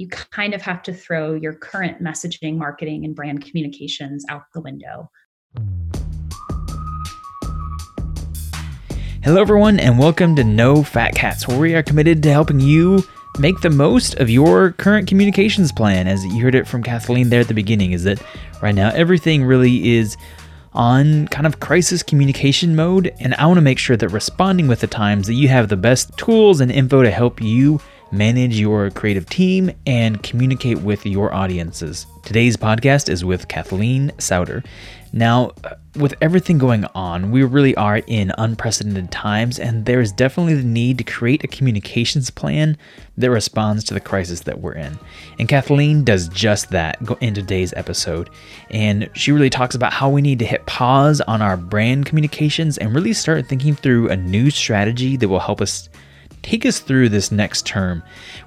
you kind of have to throw your current messaging, marketing, and brand communications out the window. Hello, everyone, and welcome to No Fat Cats, where we are committed to helping you make the most of your current communications plan. As you heard it from Kathleen there at the beginning, is that right now everything really is on kind of crisis communication mode, and I want to make sure that responding with the times that you have the best tools and info to help you manage your creative team, and communicate with your audiences. Today's podcast is with Kathleen Souter. Now, uh, with everything going on, we really are in unprecedented times, and there is definitely the need to create a communications plan that responds to the crisis that we're in. And Kathleen does just that in today's episode. And she really talks about how we need to hit pause on our brand communications and really start thinking through a new strategy that will help us take us through this next term,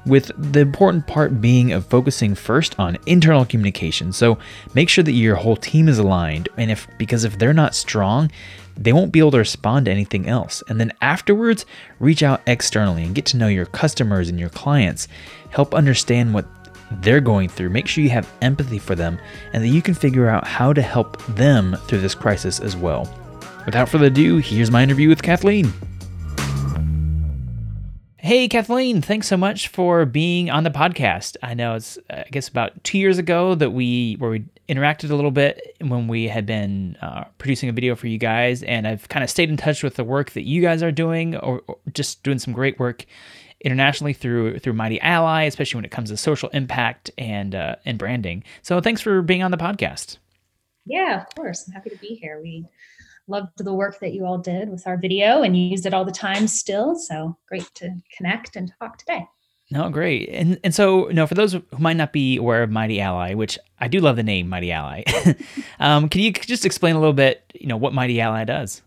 with the important part being of focusing first on internal communication. So make sure that your whole team is aligned, and if because if they're not strong, they won't be able to respond to anything else. And then afterwards, reach out externally and get to know your customers and your clients. Help understand what they're going through. Make sure you have empathy for them and that you can figure out how to help them through this crisis as well. Without further ado, here's my interview with Kathleen. Hey, Kathleen, thanks so much for being on the podcast. I know it's, I guess, about two years ago that we, where we interacted a little bit when we had been uh, producing a video for you guys. And I've kind of stayed in touch with the work that you guys are doing or, or just doing some great work internationally through through Mighty Ally, especially when it comes to social impact and uh, and branding. So thanks for being on the podcast. Yeah, of course. I'm happy to be here. We loved the work that you all did with our video and used it all the time still. So great to connect and talk today. No, great. And and so, you know, for those who might not be aware of Mighty Ally, which I do love the name Mighty Ally, um, can you just explain a little bit, you know, what Mighty Ally does?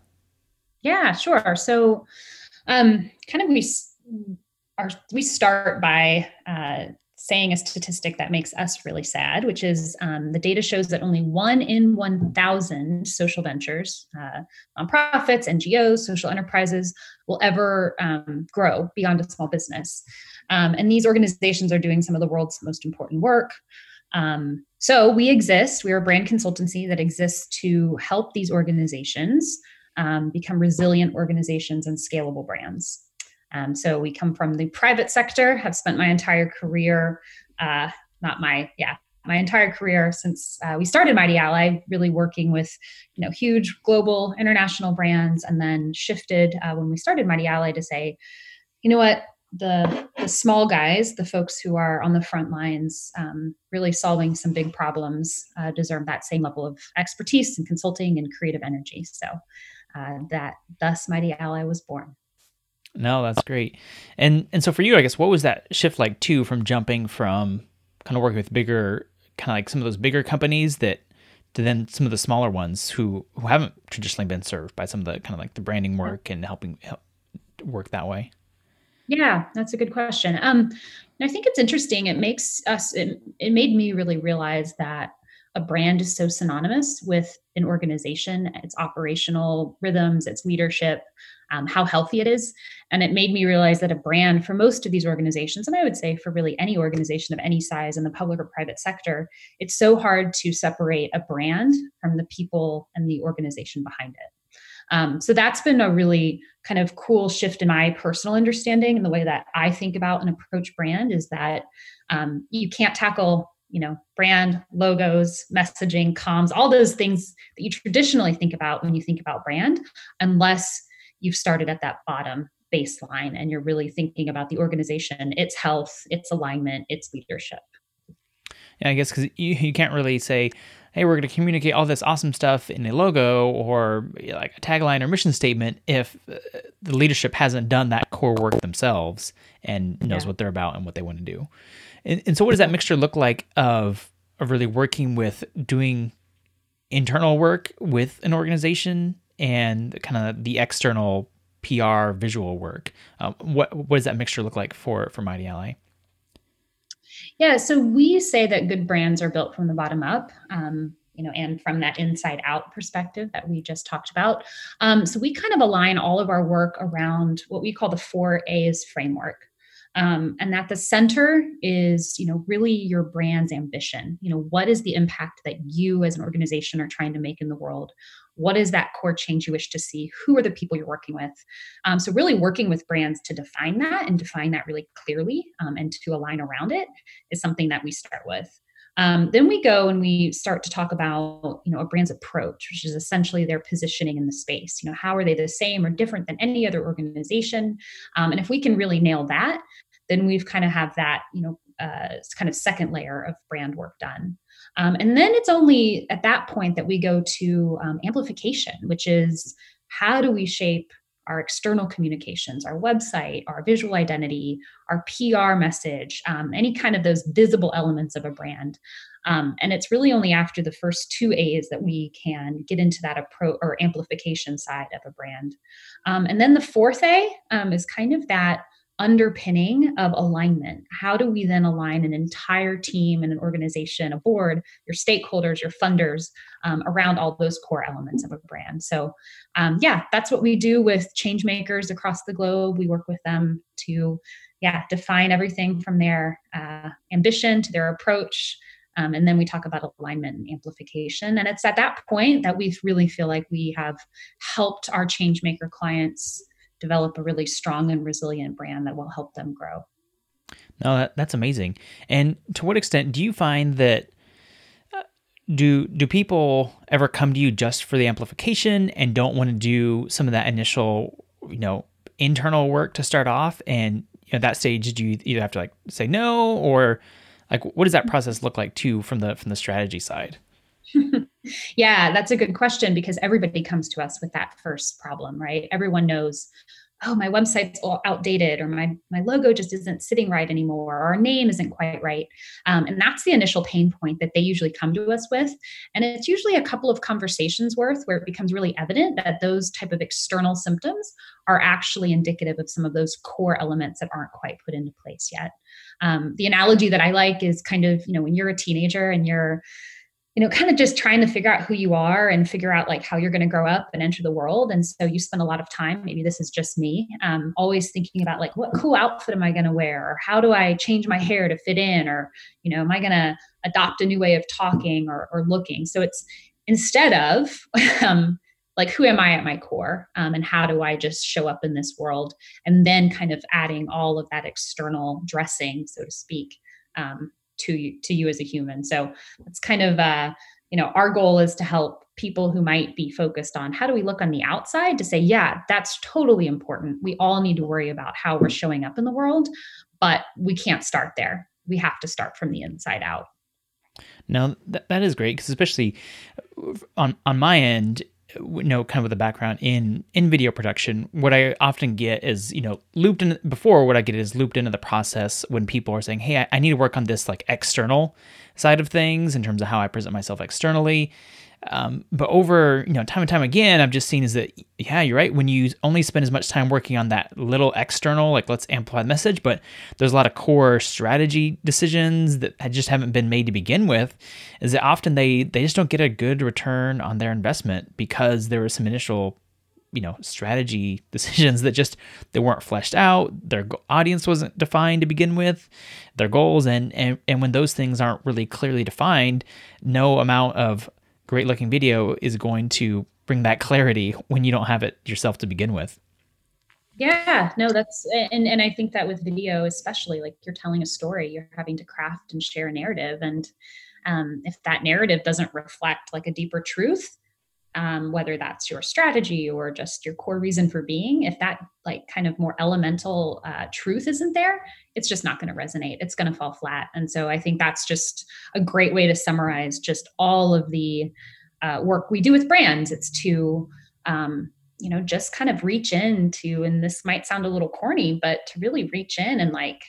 Yeah, sure. So, um, kind of we are we start by uh, saying a statistic that makes us really sad, which is um, the data shows that only one in 1,000 social ventures, uh, nonprofits, NGOs, social enterprises will ever um, grow beyond a small business. Um, and these organizations are doing some of the world's most important work. Um, so we exist, we're a brand consultancy that exists to help these organizations um, become resilient organizations and scalable brands. Um, so we come from the private sector, have spent my entire career, uh, not my, yeah, my entire career since uh, we started Mighty Ally, really working with, you know, huge global international brands, and then shifted uh, when we started Mighty Ally to say, you know what, the the small guys, the folks who are on the front lines, um, really solving some big problems, uh, deserve that same level of expertise and consulting and creative energy. So uh, that thus Mighty Ally was born. No, that's great. And and so for you, I guess, what was that shift like too from jumping from kind of working with bigger, kind of like some of those bigger companies that to then some of the smaller ones who who haven't traditionally been served by some of the kind of like the branding work and helping help work that way. Yeah, that's a good question. Um, I think it's interesting. It makes us. It, it made me really realize that a brand is so synonymous with an organization, its operational rhythms, its leadership, um, how healthy it is. And it made me realize that a brand for most of these organizations, and I would say for really any organization of any size in the public or private sector, it's so hard to separate a brand from the people and the organization behind it. Um, so that's been a really kind of cool shift in my personal understanding and the way that I think about and approach brand is that um, you can't tackle you know brand logos messaging comms all those things that you traditionally think about when you think about brand unless you've started at that bottom baseline and you're really thinking about the organization, its health, its alignment, its leadership. Yeah, I guess because you, you can't really say, hey, we're going to communicate all this awesome stuff in a logo or like a tagline or mission statement if uh, the leadership hasn't done that core work themselves and knows yeah. what they're about and what they want to do. And, and so, what does that mixture look like of, of really working with doing internal work with an organization and kind of the external PR visual work. Um, what what does that mixture look like for for Mighty Ally? Yeah, so we say that good brands are built from the bottom up. Um, you know, and from that inside out perspective that we just talked about. Um, so we kind of align all of our work around what we call the four A's framework. Um, and at the center is, you know, really your brand's ambition. You know, what is the impact that you as an organization are trying to make in the world? What is that core change you wish to see? Who are the people you're working with? Um, so, really working with brands to define that and define that really clearly um, and to align around it is something that we start with. Um, then we go and we start to talk about, you know, a brand's approach, which is essentially their positioning in the space. You know, how are they the same or different than any other organization? Um, and if we can really nail that, then we've kind of have that, you know, uh, kind of second layer of brand work done. Um, and then it's only at that point that we go to um, amplification, which is how do we shape our external communications, our website, our visual identity, our PR message, um, any kind of those visible elements of a brand. Um, and it's really only after the first two A's that we can get into that approach or amplification side of a brand. Um, and then the fourth A um, is kind of that underpinning of alignment. How do we then align an entire team and an organization, a board, your stakeholders, your funders um, around all those core elements of a brand? So, um, yeah, that's what we do with change makers across the globe. We work with them to, yeah, define everything from their uh, ambition to their approach. Um, and then we talk about alignment and amplification. And it's at that point that we really feel like we have helped our change maker clients develop a really strong and resilient brand that will help them grow. No, that, that's amazing. And to what extent do you find that uh, do do people ever come to you just for the amplification and don't want to do some of that initial, you know, internal work to start off? And you know, at that stage, do you either have to like say no or like what does that process look like too from the from the strategy side? yeah, that's a good question because everybody comes to us with that first problem, right? Everyone knows, oh, my website's all outdated, or my my logo just isn't sitting right anymore, or our name isn't quite right. Um, and that's the initial pain point that they usually come to us with. And it's usually a couple of conversations worth where it becomes really evident that those type of external symptoms are actually indicative of some of those core elements that aren't quite put into place yet. Um, the analogy that I like is kind of, you know, when you're a teenager and you're you know, kind of just trying to figure out who you are and figure out like how you're going to grow up and enter the world. And so you spend a lot of time, maybe this is just me, um, always thinking about like, what cool outfit am I going to wear? Or how do I change my hair to fit in? Or, you know, am I going to adopt a new way of talking or, or looking? So it's instead of, um, like who am i at my core um, and how do i just show up in this world and then kind of adding all of that external dressing so to speak um, to you to you as a human. So it's kind of uh you know our goal is to help people who might be focused on how do we look on the outside to say yeah that's totally important. We all need to worry about how we're showing up in the world but we can't start there. We have to start from the inside out. Now that, that is great because especially on on my end you know kind of with a background in in video production what i often get is you know looped in before what i get is looped into the process when people are saying hey I, I need to work on this like external side of things in terms of how i present myself externally um, but over you know time and time again, I've just seen is that yeah, you're right. When you only spend as much time working on that little external, like let's amplify the message, but there's a lot of core strategy decisions that just haven't been made to begin with. Is that often they they just don't get a good return on their investment because there was some initial you know strategy decisions that just they weren't fleshed out their audience wasn't defined to begin with their goals and and, and when those things aren't really clearly defined no amount of great looking video is going to bring that clarity when you don't have it yourself to begin with. Yeah, no, that's and and I think that with video especially like you're telling a story, you're having to craft and share a narrative and um, if that narrative doesn't reflect like a deeper truth, um, whether that's your strategy or just your core reason for being if that like kind of more elemental uh, truth isn't there it's just not going to resonate. It's going to fall flat. And so i think that's just a great way to summarize just all of the uh, work we do with brands. It's to um, you know just kind of reach into and this might sound a little corny but to really reach in and like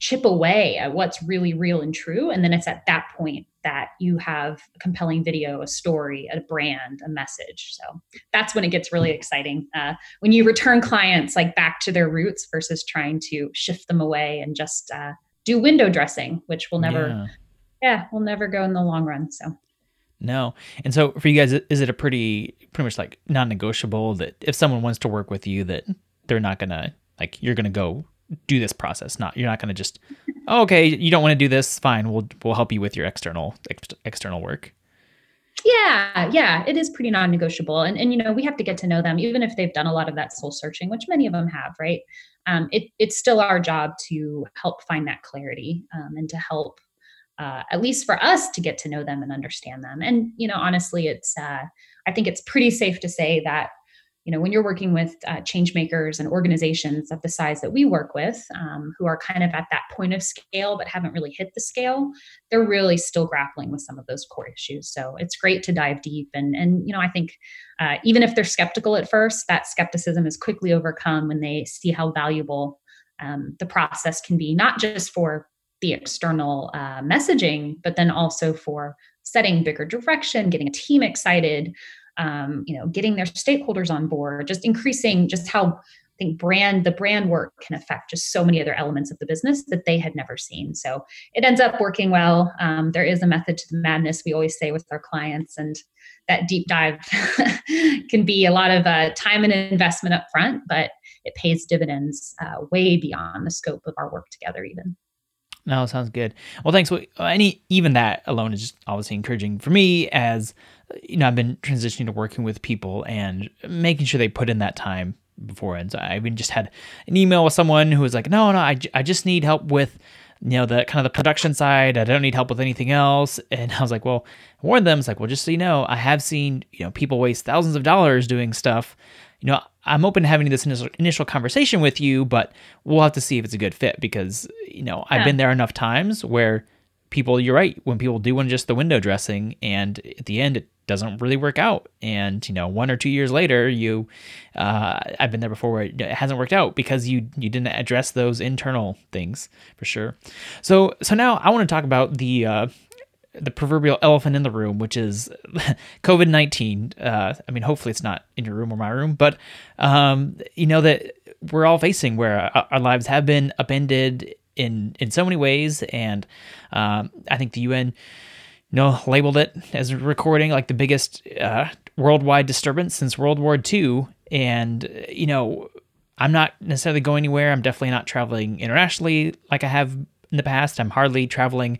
chip away at what's really real and true. And then it's at that point that you have a compelling video, a story, a brand, a message. So that's when it gets really exciting. Uh, when you return clients like back to their roots versus trying to shift them away and just uh, do window dressing, which will never, yeah. yeah, will never go in the long run. So. No. And so for you guys, is it a pretty, pretty much like non negotiable that if someone wants to work with you, that they're not going to, like, you're going to go do this process. Not you're not going to just oh, okay, you don't want to do this, fine. We'll we'll help you with your external ex- external work. Yeah, yeah, it is pretty non-negotiable, and and you know we have to get to know them, even if they've done a lot of that soul searching, which many of them have, right? Um, it, it's still our job to help find that clarity um, and to help, uh, at least for us, to get to know them and understand them. And you know, honestly, it's uh, I think it's pretty safe to say that you know when you're working with uh, change makers and organizations of the size that we work with um, who are kind of at that point of scale but haven't really hit the scale they're really still grappling with some of those core issues. So it's great to dive deep and and you know i think uh, even if they're skeptical at first that skepticism is quickly overcome when they see how valuable um, the process can be not just for the external uh, messaging but then also for setting bigger direction getting a team excited um, you know, getting their stakeholders on board, just increasing just how I think brand the brand work can affect just so many other elements of the business that they had never seen. So it ends up working well. Um, there is a method to the madness we always say with our clients, and that deep dive can be a lot of uh, time and investment up front, but it pays dividends uh, way beyond the scope of our work together, even. No, sounds good. Well, thanks. Well, any even that alone is just obviously encouraging for me as you know I've been transitioning to working with people and making sure they put in that time before. And so I even just had an email with someone who was like, "No, no, I, I just need help with." You know the kind of the production side. I don't need help with anything else. And I was like, well, I warned them. It's like, well, just so you know, I have seen you know people waste thousands of dollars doing stuff you know, I'm open to having this initial, initial conversation with you, but we'll have to see if it's a good fit because, you know, yeah. I've been there enough times where people, you're right, when people do want just the window dressing and at the end it doesn't really work out. And, you know, one or two years later, you, uh, I've been there before where it hasn't worked out because you, you didn't address those internal things for sure. So, so now I want to talk about the, uh, the proverbial elephant in the room, which is COVID 19. Uh, I mean, hopefully it's not in your room or my room, but, um, you know, that we're all facing where our lives have been upended in, in so many ways. And um, I think the UN, you know, labeled it as recording like the biggest uh, worldwide disturbance since World War II. And, you know, I'm not necessarily going anywhere. I'm definitely not traveling internationally like I have in the past. I'm hardly traveling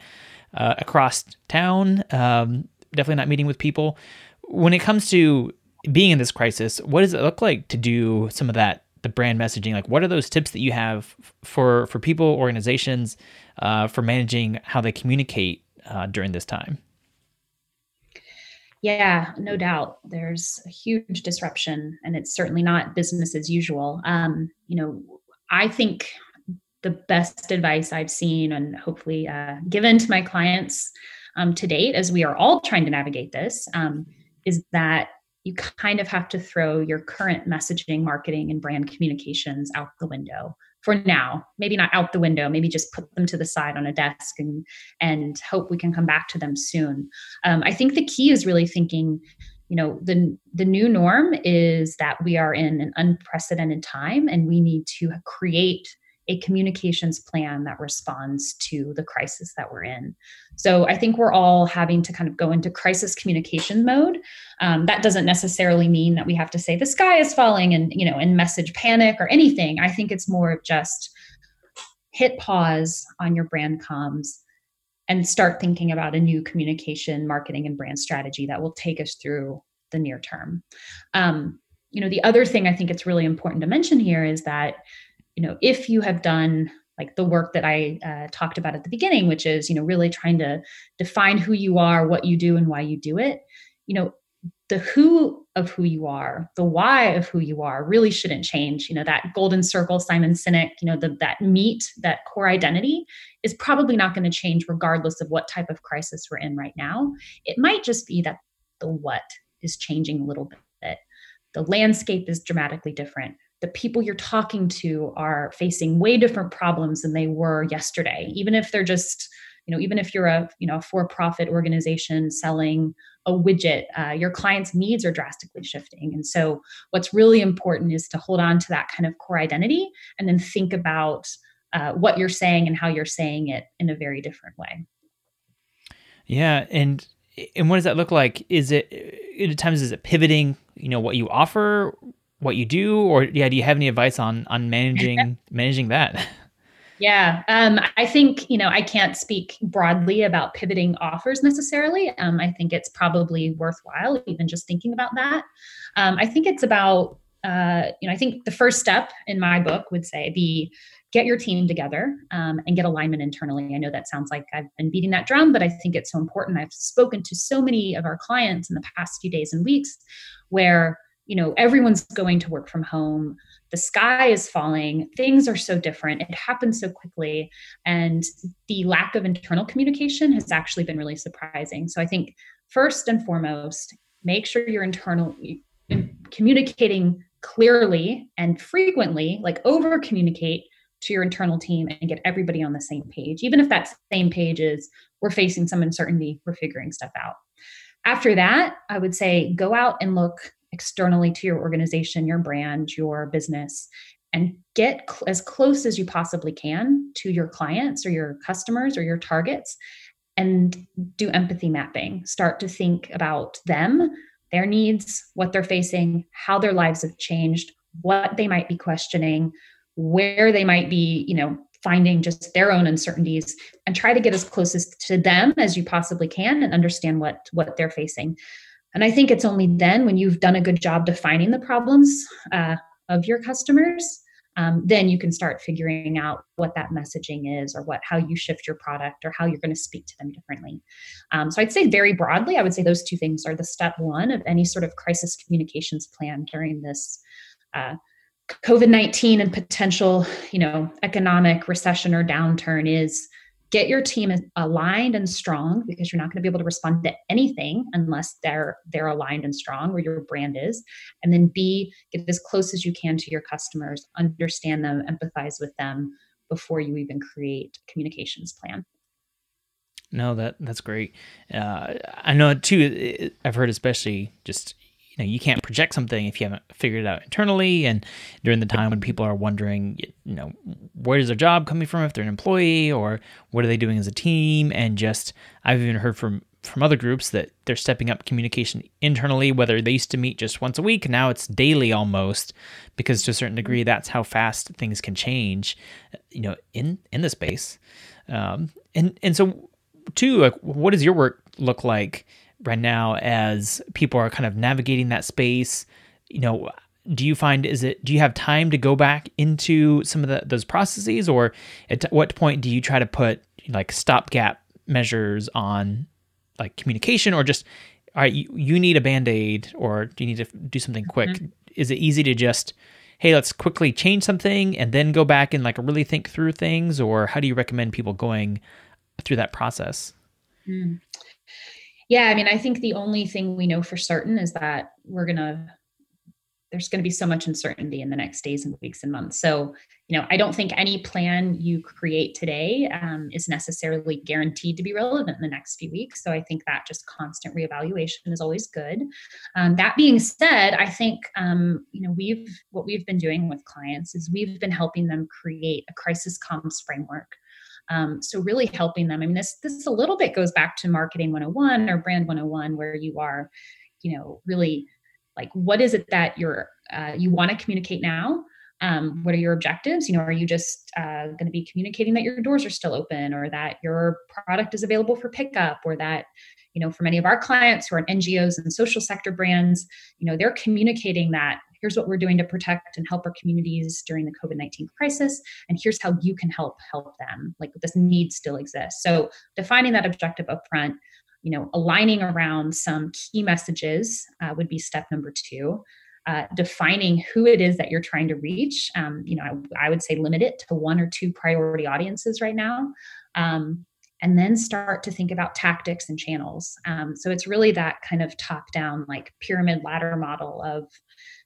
uh, across town. Um, definitely not meeting with people. When it comes to being in this crisis, what does it look like to do some of that, the brand messaging? Like, what are those tips that you have for for people, organizations, uh, for managing how they communicate uh, during this time? Yeah, no doubt. There's a huge disruption, and it's certainly not business as usual. Um, you know, I think the best advice I've seen and hopefully uh, given to my clients um, to date, as we are all trying to navigate this, um, is that you kind of have to throw your current messaging, marketing, and brand communications out the window for now. Maybe not out the window. Maybe just put them to the side on a desk and and hope we can come back to them soon. Um, I think the key is really thinking you know the the new norm is that we are in an unprecedented time and we need to create a communications plan that responds to the crisis that we're in. So I think we're all having to kind of go into crisis communication mode. Um, that doesn't necessarily mean that we have to say the sky is falling and you know and message panic or anything. I think it's more of just hit pause on your brand comms and start thinking about a new communication, marketing, and brand strategy that will take us through the near term. Um, you know, the other thing I think it's really important to mention here is that you know if you have done like the work that i uh, talked about at the beginning which is you know really trying to define who you are what you do and why you do it you know the who of who you are the why of who you are really shouldn't change. You know that golden circle simon sinek you know the, that meat that core identity is probably not going to change regardless of what type of crisis we're in right now. It might just be that the what is changing a little bit. The landscape is dramatically different the people you're talking to are facing way different problems than they were yesterday. Even if they're just you know even if you're a you know for-profit organization selling a widget uh, your clients needs are drastically shifting. And so what's really important is to hold on to that kind of core identity and then think about uh, what you're saying and how you're saying it in a very different way. Yeah and and what does that look like? Is it at times is it pivoting you know what you offer what you do or yeah do you have any advice on on managing managing that Yeah, um, I think you know I can't speak broadly about pivoting offers necessarily. Um, I think it's probably worthwhile even just thinking about that. Um, I think it's about uh, you know I think the first step in my book would say be get your team together um, and get alignment internally. I know that sounds like I've been beating that drum, but I think it's so important. I've spoken to so many of our clients in the past few days and weeks where you know everyone's going to work from home. The sky is falling. Things are so different. It happens so quickly. And the lack of internal communication has actually been really surprising. So i think first and foremost make sure you're internal communicating clearly and frequently like over communicate to your internal team and get everybody on the same page. Even if that same page is we're facing some uncertainty we're figuring stuff out. After that i would say go out and look externally to your organization, your brand, your business, and get cl- as close as you possibly can to your clients or your customers or your targets and do empathy mapping. Start to think about them, their needs, what they're facing, how their lives have changed, what they might be questioning, where they might be, you know, finding just their own uncertainties and try to get as close as to them as you possibly can and understand what what they're facing and I think it's only then when you've done a good job defining the problems uh, of your customers, um, then you can start figuring out what that messaging is or what how you shift your product or how you're going to speak to them differently. Um, so I'd say very broadly, I would say those two things are the step one of any sort of crisis communications plan during this uh, COVID nineteen and potential, you know, economic recession or downturn is get your team aligned and strong because you're not going to be able to respond to anything unless they're they're aligned and strong where your brand is. And then b get as close as you can to your customers understand them empathize with them before you even create a communications plan. No that that's great. Uh, i know too i've heard especially just you know you can't project something if you haven't figured it out internally. And during the time when people are wondering you know where is their job coming from if they're an employee or what are they doing as a team? And just i've even heard from from other groups that they're stepping up communication internally whether they used to meet just once a week now it's daily almost because to a certain degree that's how fast things can change you know in in the space. Um, and and so too like what does your work look like right now as people are kind of navigating that space you know do you find is it do you have time to go back into some of the, those processes or at what point do you try to put like stopgap measures on like communication or just all right you, you need a band-aid or do you need to do something quick mm-hmm. is it easy to just hey let's quickly change something and then go back and like really think through things or how do you recommend people going through that process mm. Yeah, I mean, I think the only thing we know for certain is that we're going to there's going to be so much uncertainty in the next days and weeks and months. So, you know, I don't think any plan you create today um, is necessarily guaranteed to be relevant in the next few weeks. So, I think that just constant reevaluation is always good. Um, that being said, I think um, you know we've what we've been doing with clients is we've been helping them create a crisis comms framework um, so really helping them. I mean, this this a little bit goes back to marketing 101 or brand 101, where you are, you know, really like what is it that you're uh, you want to communicate now? Um, what are your objectives? You know, are you just uh, going to be communicating that your doors are still open, or that your product is available for pickup, or that you know, for many of our clients who are NGOs and social sector brands, you know, they're communicating that here's what we're doing to protect and help our communities during the covid-19 crisis and here's how you can help help them like this need still exists. So defining that objective up front you know aligning around some key messages uh, would be step number two. Uh, defining who it is that you're trying to reach um, you know I, I, would say limit it to one or two priority audiences right now. Um, and then start to think about tactics and channels. Um, so it's really that kind of top down like pyramid ladder model of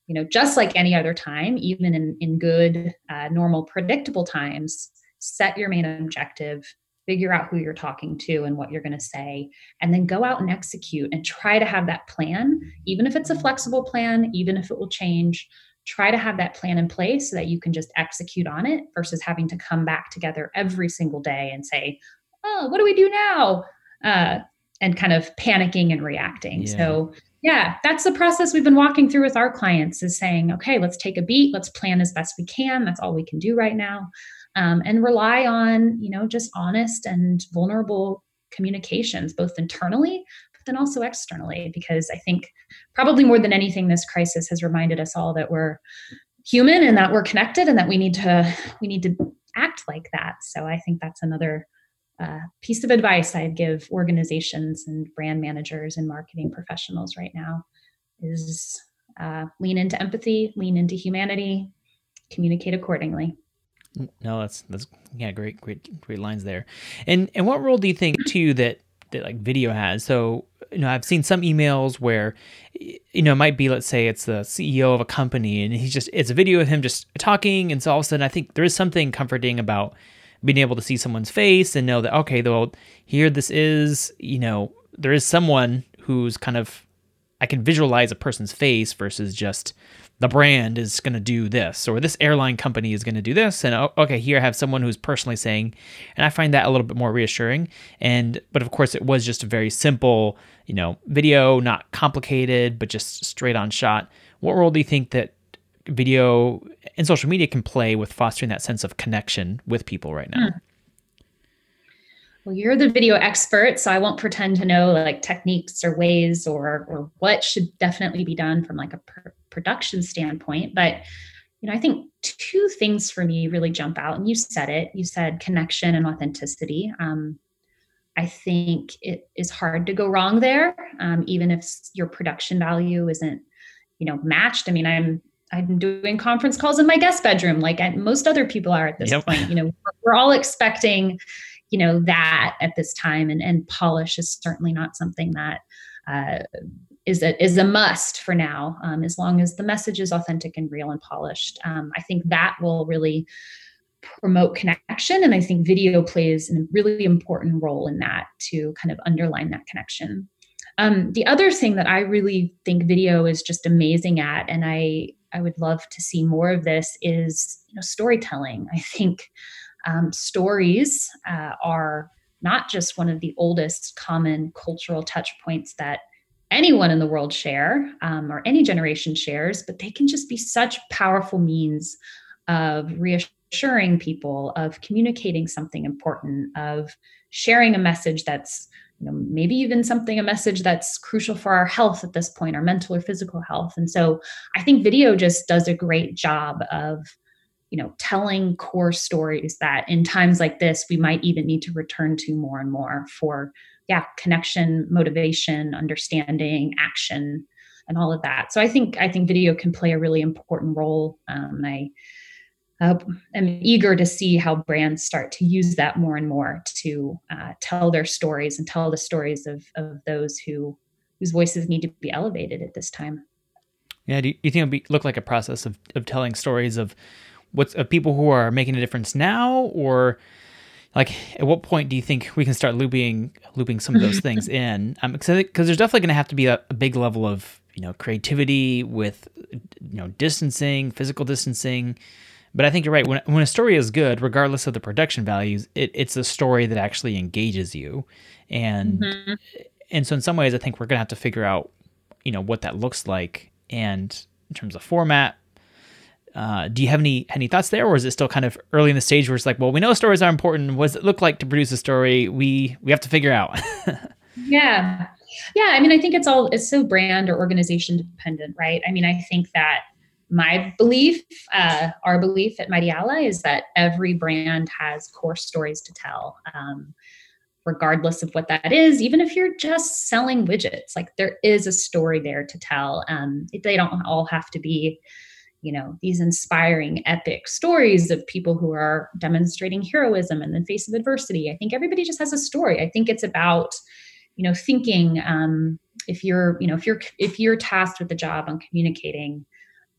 you know just like any other time even in in good uh, normal predictable times set your main objective figure out who you're talking to and what you're going to say and then go out and execute and try to have that plan. Even if it's a flexible plan even if it will change try to have that plan in place so that you can just execute on it versus having to come back together every single day and say oh what do we do now? Uh, and kind of panicking and reacting. Yeah. so yeah that's the process we've been walking through with our clients is saying okay let's take a beat. Let's plan as best we can. That's all we can do right now. Um, and rely on you know just honest and vulnerable communications both internally but then also externally because i think probably more than anything this crisis has reminded us all that we're human and that we're connected and that we need to we need to act like that. So i think that's another uh, piece of advice i'd give organizations and brand managers and marketing professionals right now is uh, lean into empathy lean into humanity communicate accordingly. No that's that's yeah great great great lines there. And and what role do you think too that that like video has? So you know i've seen some emails where you know it might be let's say it's the ceo of a company and he's just it's a video of him just talking and so all of a sudden i think there is something comforting about being able to see someone's face and know that okay though here this is you know there is someone who's kind of i can visualize a person's face versus just the brand is going to do this or this airline company is going to do this. And oh, okay here i have someone who's personally saying and i find that a little bit more reassuring. And but of course it was just a very simple you know video not complicated but just straight on shot. What role do you think that video and social media can play with fostering that sense of connection with people right now. Hmm. Well you're the video expert so i won't pretend to know like techniques or ways or or what should definitely be done from like a pr- production standpoint but you know i think two things for me really jump out and you said it. You said connection and authenticity. Um, i think it is hard to go wrong there um, even if your production value isn't you know matched. I mean i'm I'm doing conference calls in my guest bedroom, like most other people are at this yep. point. You know, we're all expecting, you know that at this time and, and polish is certainly not something that uh, is a, is a must for now um, as long as the message is authentic and real and polished um, i think that will really promote connection and i think video plays a really important role in that to kind of underline that connection um, the other thing that i really think video is just amazing at and i i would love to see more of this is you know storytelling. I think um, stories uh, are not just one of the oldest common cultural touch points that anyone in the world share um, or any generation shares, but they can just be such powerful means of reassuring people, of communicating something important, of sharing a message that's you know maybe even something a message that's crucial for our health at this point our mental or physical health. And so i think video just does a great job of you know telling core stories that in times like this we might even need to return to more and more for yeah connection motivation understanding action and all of that. So i think i think video can play a really important role um, i uh, am eager to see how brands start to use that more and more to uh, tell their stories and tell the stories of, of those who whose voices need to be elevated at this time. Yeah, do you, think it'll be, look like a process of, of telling stories of what's of people who are making a difference now or like at what point do you think we can start looping looping some of those things in um because there's definitely going to have to be a, a, big level of you know creativity with you know distancing physical distancing but i think you're right when, when a story is good regardless of the production values it, it's a story that actually engages you and mm-hmm. and so in some ways i think we're going to have to figure out you know what that looks like and in terms of format uh, do you have any any thoughts there, or is it still kind of early in the stage where it's like, well, we know stories are important. What does it look like to produce a story? We we have to figure out. yeah, yeah. I mean, I think it's all it's so brand or organization dependent, right? I mean, I think that my belief, uh, our belief at Ally, is that every brand has core stories to tell. Um, regardless of what that is, even if you're just selling widgets, like there is a story there to tell. Um, they don't all have to be you know these inspiring epic stories of people who are demonstrating heroism in the face of adversity i think everybody just has a story i think it's about you know thinking um, if you're you know if you're if you're tasked with the job on communicating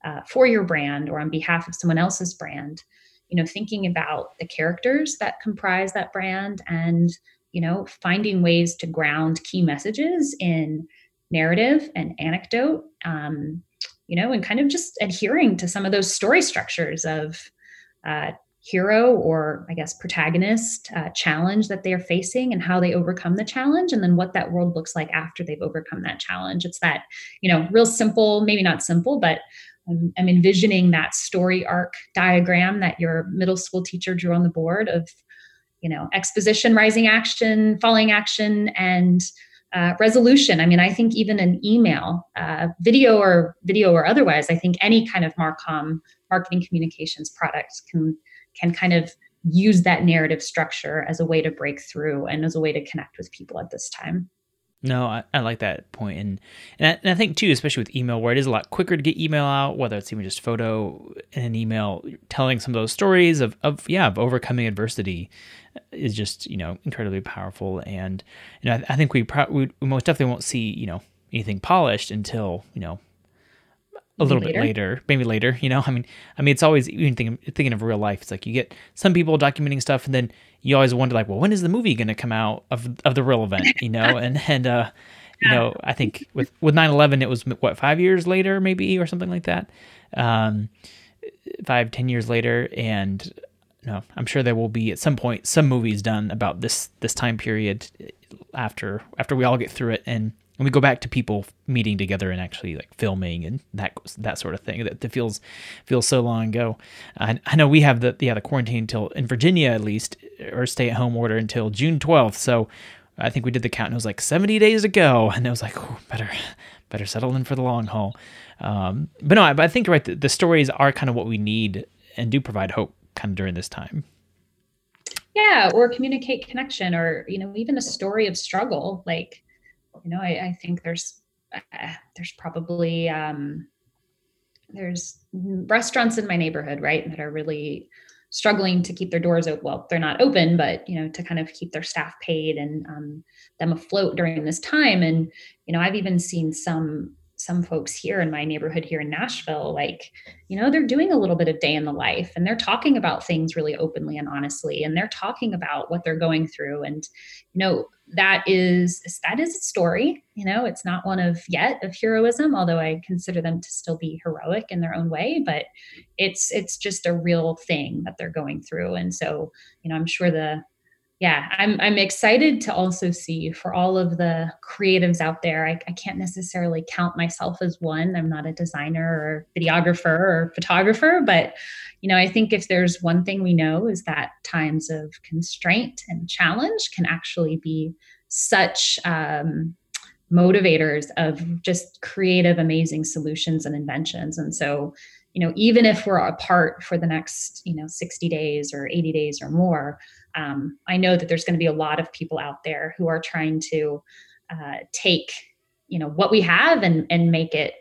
uh, for your brand or on behalf of someone else's brand you know thinking about the characters that comprise that brand and you know finding ways to ground key messages in narrative and anecdote um, you know, and kind of just adhering to some of those story structures of uh, hero or I guess protagonist uh, challenge that they're facing and how they overcome the challenge, and then what that world looks like after they've overcome that challenge. It's that, you know, real simple, maybe not simple, but I'm, I'm envisioning that story arc diagram that your middle school teacher drew on the board of you know exposition rising action falling action and uh, resolution. I mean i think even an email uh, video or video or otherwise i think any kind of marcom marketing communications product can can kind of use that narrative structure as a way to break through and as a way to connect with people at this time no, I, I, like that point, and and I, and I, think too, especially with email, where it is a lot quicker to get email out, whether it's even just photo and an email, telling some of those stories of, of yeah of overcoming adversity uh, is just you know incredibly powerful, and you know I, I think we, pro- we we most definitely won't see you know anything polished until you know a little later. bit later, maybe later. You know, I mean, I mean, it's always even thinking thinking of real life. It's like you get some people documenting stuff, and then you always wonder, like, well, when is the movie going to come out of of the real event? You know, and and uh, you know, I think with with 9-11, it was what five years later, maybe or something like that, um, five ten years later, and no, I'm sure there will be at some point some movies done about this this time period after after we all get through it and and we go back to people meeting together and actually like filming and that that sort of thing that, that feels feels so long ago. I, I know we have the yeah the quarantine until in Virginia at least or stay at home order until June 12th. So I think we did the count and it was like 70 days ago, and it was like better better settle in for the long haul. Um, but no, I, I think right the, the stories are kind of what we need and do provide hope kind of during this time yeah or communicate connection or you know even a story of struggle like you know, I, I think there's uh, there's probably um, there's restaurants in my neighborhood, right, that are really struggling to keep their doors open. Well, they're not open, but you know, to kind of keep their staff paid and um, them afloat during this time. And you know, I've even seen some some folks here in my neighborhood here in Nashville, like, you know, they're doing a little bit of day in the life and they're talking about things really openly and honestly, and they're talking about what they're going through. And, you know, that is that is a story you know it's not one of yet of heroism although i consider them to still be heroic in their own way but it's it's just a real thing that they're going through. And so you know i'm sure the yeah i'm i'm excited to also see for all of the creatives out there I, I can't necessarily count myself as one i'm not a designer or videographer or photographer but you know, I think if there's one thing we know is that times of constraint and challenge can actually be such um, motivators of just creative, amazing solutions and inventions. And so, you know, even if we're apart for the next, you know, 60 days or 80 days or more, um, I know that there's going to be a lot of people out there who are trying to uh, take, you know, what we have and and make it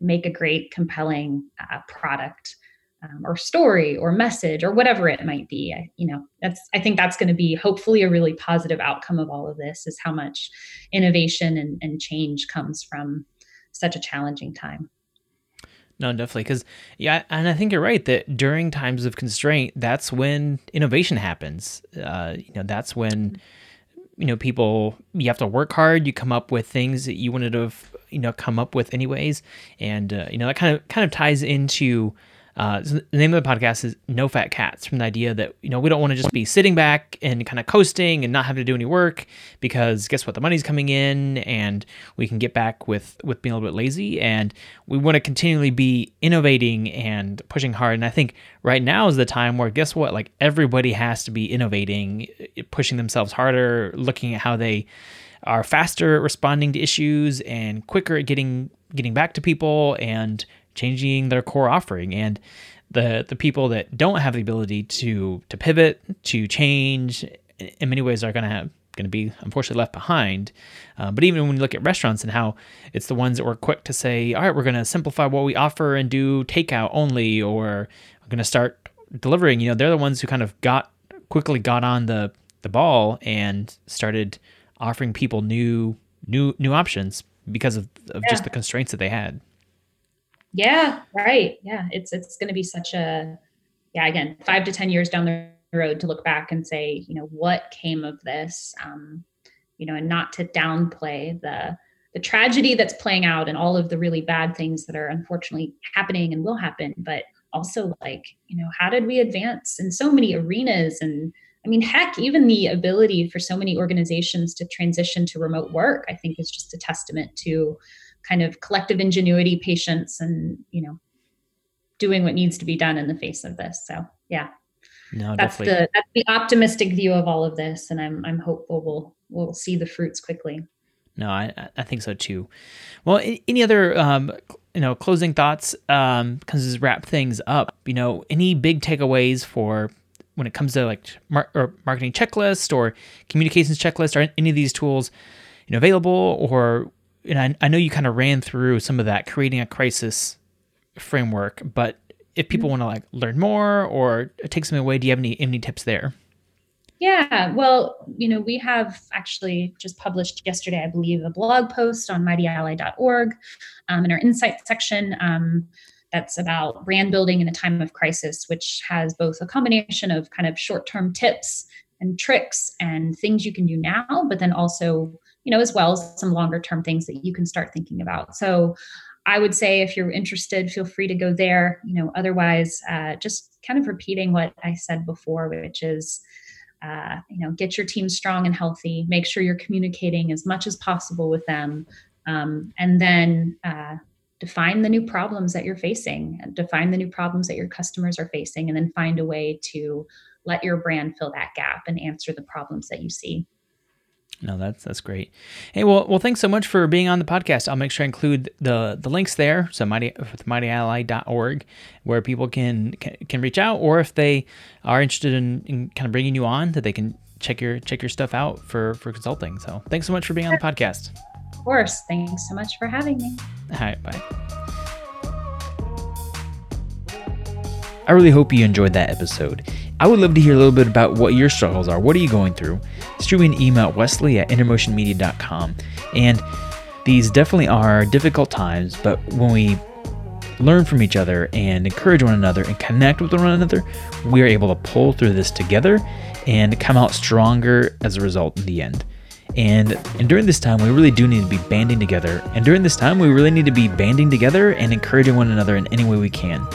make a great, compelling uh, product um, or story or message or whatever it might be. I, you know that's i think that's going to be hopefully a really positive outcome of all of this is how much innovation and, and change comes from such a challenging time no, definitely. Because, yeah, and I think you're right that during times of constraint, that's when innovation happens. Uh, you know, that's when, you know, people, you have to work hard. You come up with things that you wanted to, have, you know, come up with anyways. And, uh, you know, that kind of, kind of ties into, uh, the name of the podcast is No Fat Cats, from the idea that you know we don't want to just be sitting back and kind of coasting and not having to do any work because guess what, the money's coming in and we can get back with with being a little bit lazy, and we want to continually be innovating and pushing hard. And I think right now is the time where guess what, like everybody has to be innovating, pushing themselves harder, looking at how they are faster at responding to issues and quicker at getting getting back to people. And changing their core offering. And the the people that don't have the ability to to pivot to change in many ways are going to have going to be unfortunately left behind. Uh, but even when you look at restaurants and how it's the ones that were quick to say all right we're going to simplify what we offer and do takeout only or we're going to start delivering you know they're the ones who kind of got quickly got on the the ball and started offering people new new new options because of, of yeah. just the constraints that they had yeah, right. Yeah, it's it's going to be such a yeah. Again, five to ten years down the road to look back and say, you know, what came of this, um, you know, and not to downplay the the tragedy that's playing out and all of the really bad things that are unfortunately happening and will happen, but also like, you know, how did we advance in so many arenas and I mean, heck, even the ability for so many organizations to transition to remote work, I think is just a testament to kind of collective ingenuity, patience, and you know, doing what needs to be done in the face of this. So yeah. No, that's definitely. the that's the optimistic view of all of this, and I'm I'm hopeful we'll we'll see the fruits quickly. No, I I think so too. Well, any other um, you know closing thoughts? Um, because this wrap things up. You know, any big takeaways for when it comes to like mar- or marketing checklist or communications checklist or any of these tools, you know, available or and I, I know you kind of ran through some of that creating a crisis framework, but if people want to like learn more or take something away, do you have any any tips there? Yeah, well, you know, we have actually just published yesterday, I believe, a blog post on mightyally.org um, in our insight section. Um, that's about brand building in a time of crisis, which has both a combination of kind of short term tips and tricks and things you can do now, but then also, you know, as well as some longer term things that you can start thinking about. So I would say if you're interested, feel free to go there. You know, otherwise, uh, just kind of repeating what I said before, which is, uh, you know, get your team strong and healthy. Make sure you're communicating as much as possible with them, um, and then uh, define the new problems that you're facing. Define the new problems that your customers are facing, and then find a way to let your brand fill that gap and answer the problems that you see. No, that's that's great. Hey, well, well, thanks so much for being on the podcast. I'll make sure I include the the links there. So mighty with mightyally.org, where people can, can can reach out, or if they are interested in, in kind of bringing you on, that they can check your check your stuff out for for consulting. So thanks so much for being on the podcast. Of course. Thanks so much for having me. All right. Bye. I really hope you enjoyed that episode. I would love to hear a little bit about what your struggles are. What are you going through? Shoot me an email at wesley at intermotionmedia.com. And these definitely are difficult times, but when we learn from each other and encourage one another and connect with one another, we are able to pull through this together and come out stronger as a result in the end. And and during this time, we really do need to be banding together. And during this time, we really need to be banding together and encouraging one another in any way we can.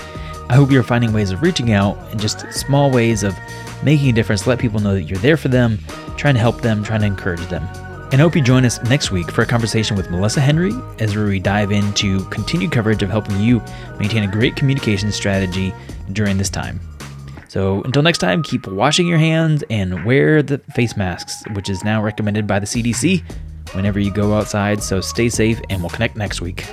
I hope you're finding ways of reaching out and just small ways of making a difference. Let people know that you're there for them, trying to help them, trying to encourage them. And I hope you join us next week for a conversation with Melissa Henry as we dive into continued coverage of helping you maintain a great communication strategy during this time. So until next time, keep washing your hands and wear the face masks, which is now recommended by the CDC whenever you go outside. So stay safe and we'll connect next week.